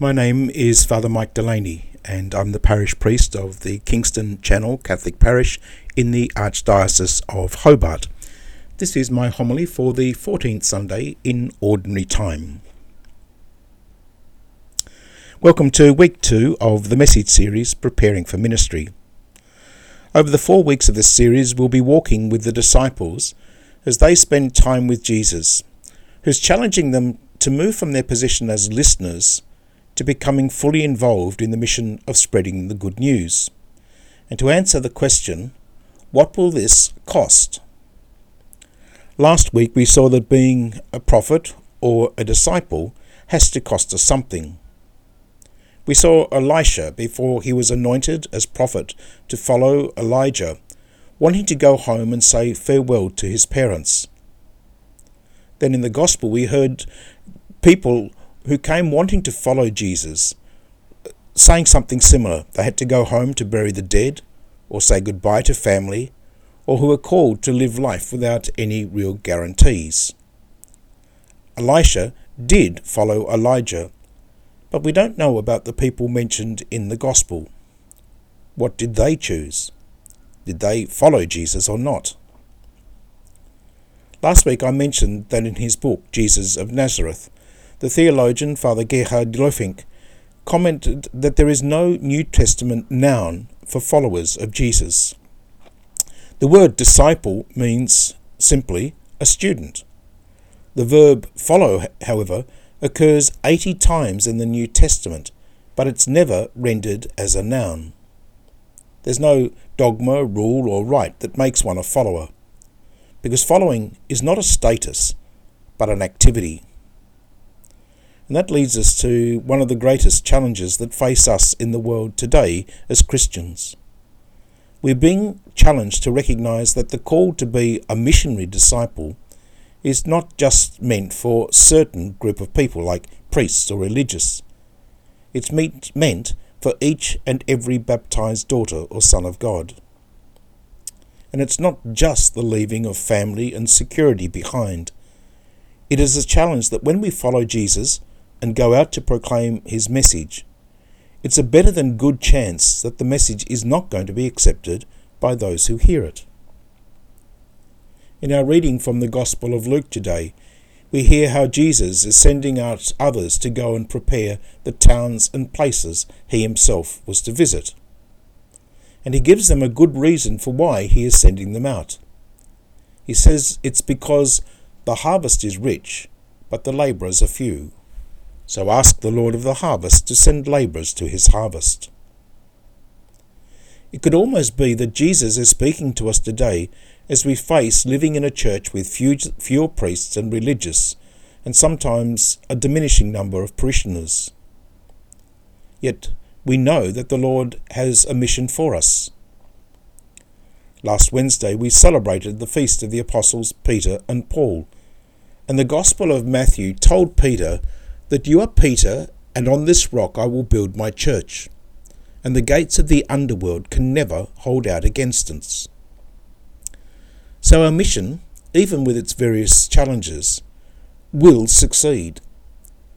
My name is Father Mike Delaney, and I'm the parish priest of the Kingston Channel Catholic Parish in the Archdiocese of Hobart. This is my homily for the 14th Sunday in Ordinary Time. Welcome to week two of the message series Preparing for Ministry. Over the four weeks of this series, we'll be walking with the disciples as they spend time with Jesus, who's challenging them to move from their position as listeners to becoming fully involved in the mission of spreading the good news. And to answer the question, what will this cost? Last week we saw that being a prophet or a disciple has to cost us something. We saw Elisha before he was anointed as prophet to follow Elijah, wanting to go home and say farewell to his parents. Then in the Gospel we heard people who came wanting to follow Jesus saying something similar. They had to go home to bury the dead, or say goodbye to family, or who were called to live life without any real guarantees. Elisha did follow Elijah, but we don't know about the people mentioned in the Gospel. What did they choose? Did they follow Jesus or not? Last week I mentioned that in his book, Jesus of Nazareth, the theologian Father Gerhard Lohfink commented that there is no New Testament noun for followers of Jesus. The word disciple means simply a student. The verb follow, however, occurs 80 times in the New Testament, but it's never rendered as a noun. There's no dogma, rule, or rite that makes one a follower, because following is not a status, but an activity. And that leads us to one of the greatest challenges that face us in the world today as Christians. We're being challenged to recognize that the call to be a missionary disciple is not just meant for certain group of people like priests or religious. It's meant for each and every baptized daughter or son of God. And it's not just the leaving of family and security behind. It is a challenge that when we follow Jesus, and go out to proclaim his message, it's a better than good chance that the message is not going to be accepted by those who hear it. In our reading from the Gospel of Luke today, we hear how Jesus is sending out others to go and prepare the towns and places he himself was to visit. And he gives them a good reason for why he is sending them out. He says it's because the harvest is rich, but the labourers are few. So ask the Lord of the harvest to send labourers to his harvest. It could almost be that Jesus is speaking to us today as we face living in a church with few, fewer priests and religious, and sometimes a diminishing number of parishioners. Yet we know that the Lord has a mission for us. Last Wednesday we celebrated the feast of the apostles Peter and Paul, and the Gospel of Matthew told Peter that you are Peter, and on this rock I will build my church, and the gates of the underworld can never hold out against us. So our mission, even with its various challenges, will succeed,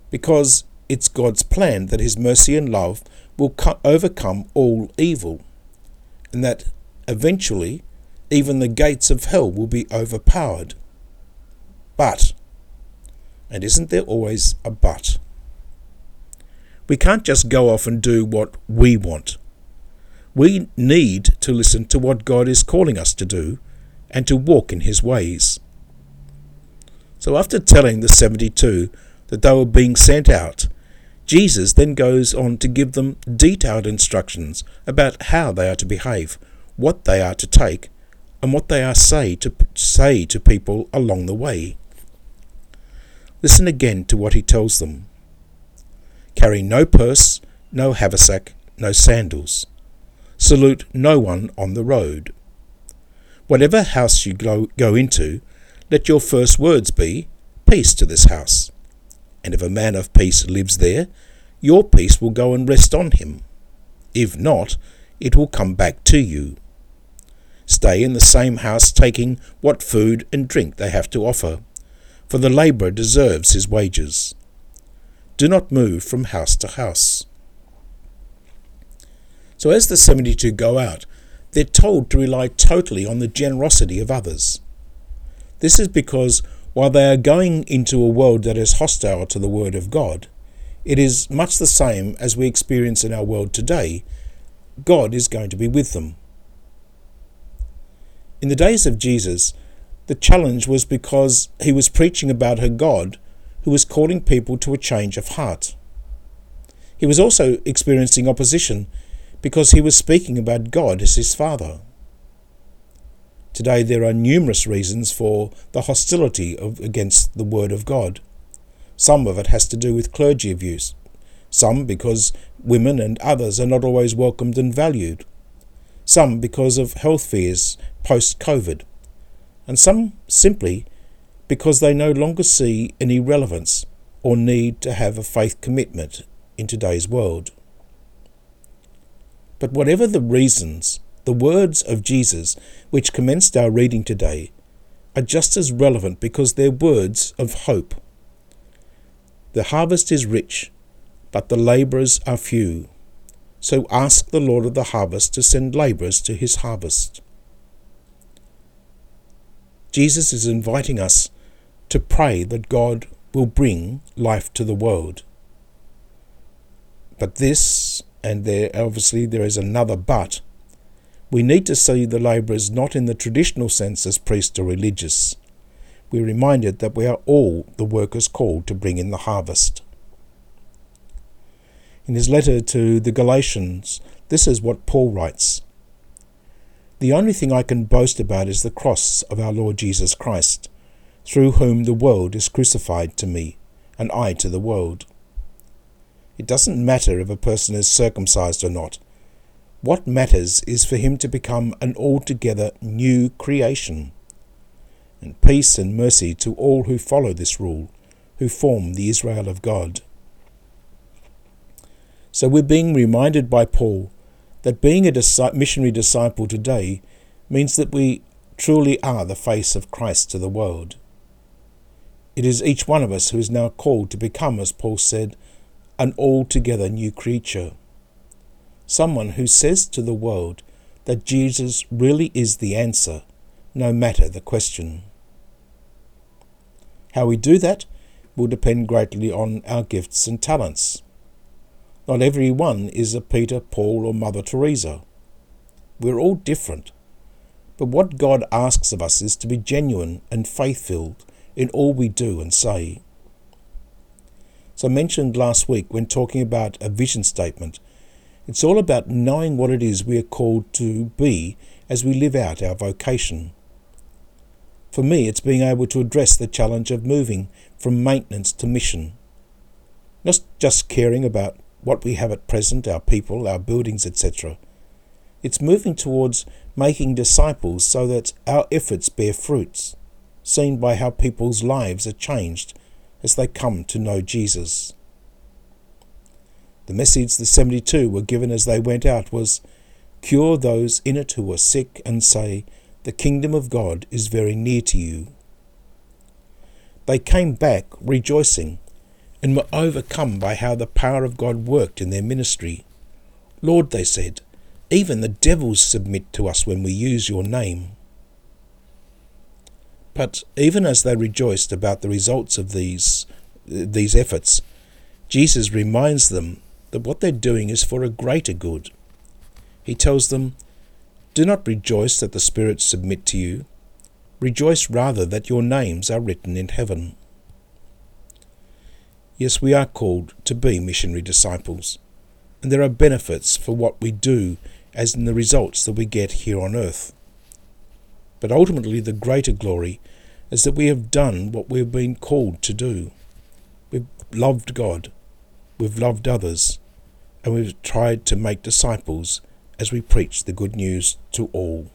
because it's God's plan that His mercy and love will overcome all evil, and that eventually even the gates of hell will be overpowered. But and isn't there always a but? We can't just go off and do what we want. We need to listen to what God is calling us to do and to walk in His ways. So, after telling the 72 that they were being sent out, Jesus then goes on to give them detailed instructions about how they are to behave, what they are to take, and what they are say to say to people along the way. Listen again to what he tells them. Carry no purse, no haversack, no sandals. Salute no one on the road. Whatever house you go, go into, let your first words be, Peace to this house. And if a man of peace lives there, your peace will go and rest on him. If not, it will come back to you. Stay in the same house, taking what food and drink they have to offer for the labourer deserves his wages. do not move from house to house. So as the 72 go out, they're told to rely totally on the generosity of others. This is because while they are going into a world that is hostile to the Word of God, it is much the same as we experience in our world today. God is going to be with them. In the days of Jesus, the challenge was because he was preaching about her God who was calling people to a change of heart. He was also experiencing opposition because he was speaking about God as his Father. Today there are numerous reasons for the hostility of, against the Word of God. Some of it has to do with clergy abuse, some because women and others are not always welcomed and valued, some because of health fears post COVID, and some simply because they no longer see any relevance or need to have a faith commitment in today's world. But whatever the reasons, the words of Jesus, which commenced our reading today, are just as relevant because they're words of hope. The harvest is rich, but the labourers are few. So ask the Lord of the harvest to send labourers to his harvest. Jesus is inviting us to pray that God will bring life to the world. But this, and there obviously there is another but, we need to see the labourers not in the traditional sense as priests or religious. We're reminded that we are all the workers called to bring in the harvest. In his letter to the Galatians, this is what Paul writes The only thing I can boast about is the cross of our Lord Jesus Christ, through whom the world is crucified to me, and I to the world. It doesn't matter if a person is circumcised or not what matters is for him to become an altogether new creation. And peace and mercy to all who follow this rule, who form the Israel of God. So we're being reminded by Paul that being a missionary disciple today means that we truly are the face of Christ to the world. It is each one of us who is now called to become, as Paul said, an altogether new creature someone who says to the world that Jesus really is the answer, no matter the question. How we do that will depend greatly on our gifts and talents. Not every one is a Peter, Paul, or Mother Teresa. We're all different. But what God asks of us is to be genuine and faith filled in all we do and say. So I mentioned last week when talking about a vision statement it's all about knowing what it is we are called to be as we live out our vocation. For me, it's being able to address the challenge of moving from maintenance to mission. Not just caring about what we have at present, our people, our buildings, etc. It's moving towards making disciples so that our efforts bear fruits, seen by how people's lives are changed as they come to know Jesus. The message the 72 were given as they went out was, Cure those in it who are sick, and say, The kingdom of God is very near to you. They came back rejoicing, and were overcome by how the power of God worked in their ministry. Lord, they said, even the devils submit to us when we use your name. But even as they rejoiced about the results of these, these efforts, Jesus reminds them that what they're doing is for a greater good. He tells them, Do not rejoice that the spirits submit to you. Rejoice rather that your names are written in heaven. Yes, we are called to be missionary disciples, and there are benefits for what we do as in the results that we get here on earth. But ultimately, the greater glory is that we have done what we have been called to do. We've loved God, we've loved others, and we've tried to make disciples as we preach the good news to all.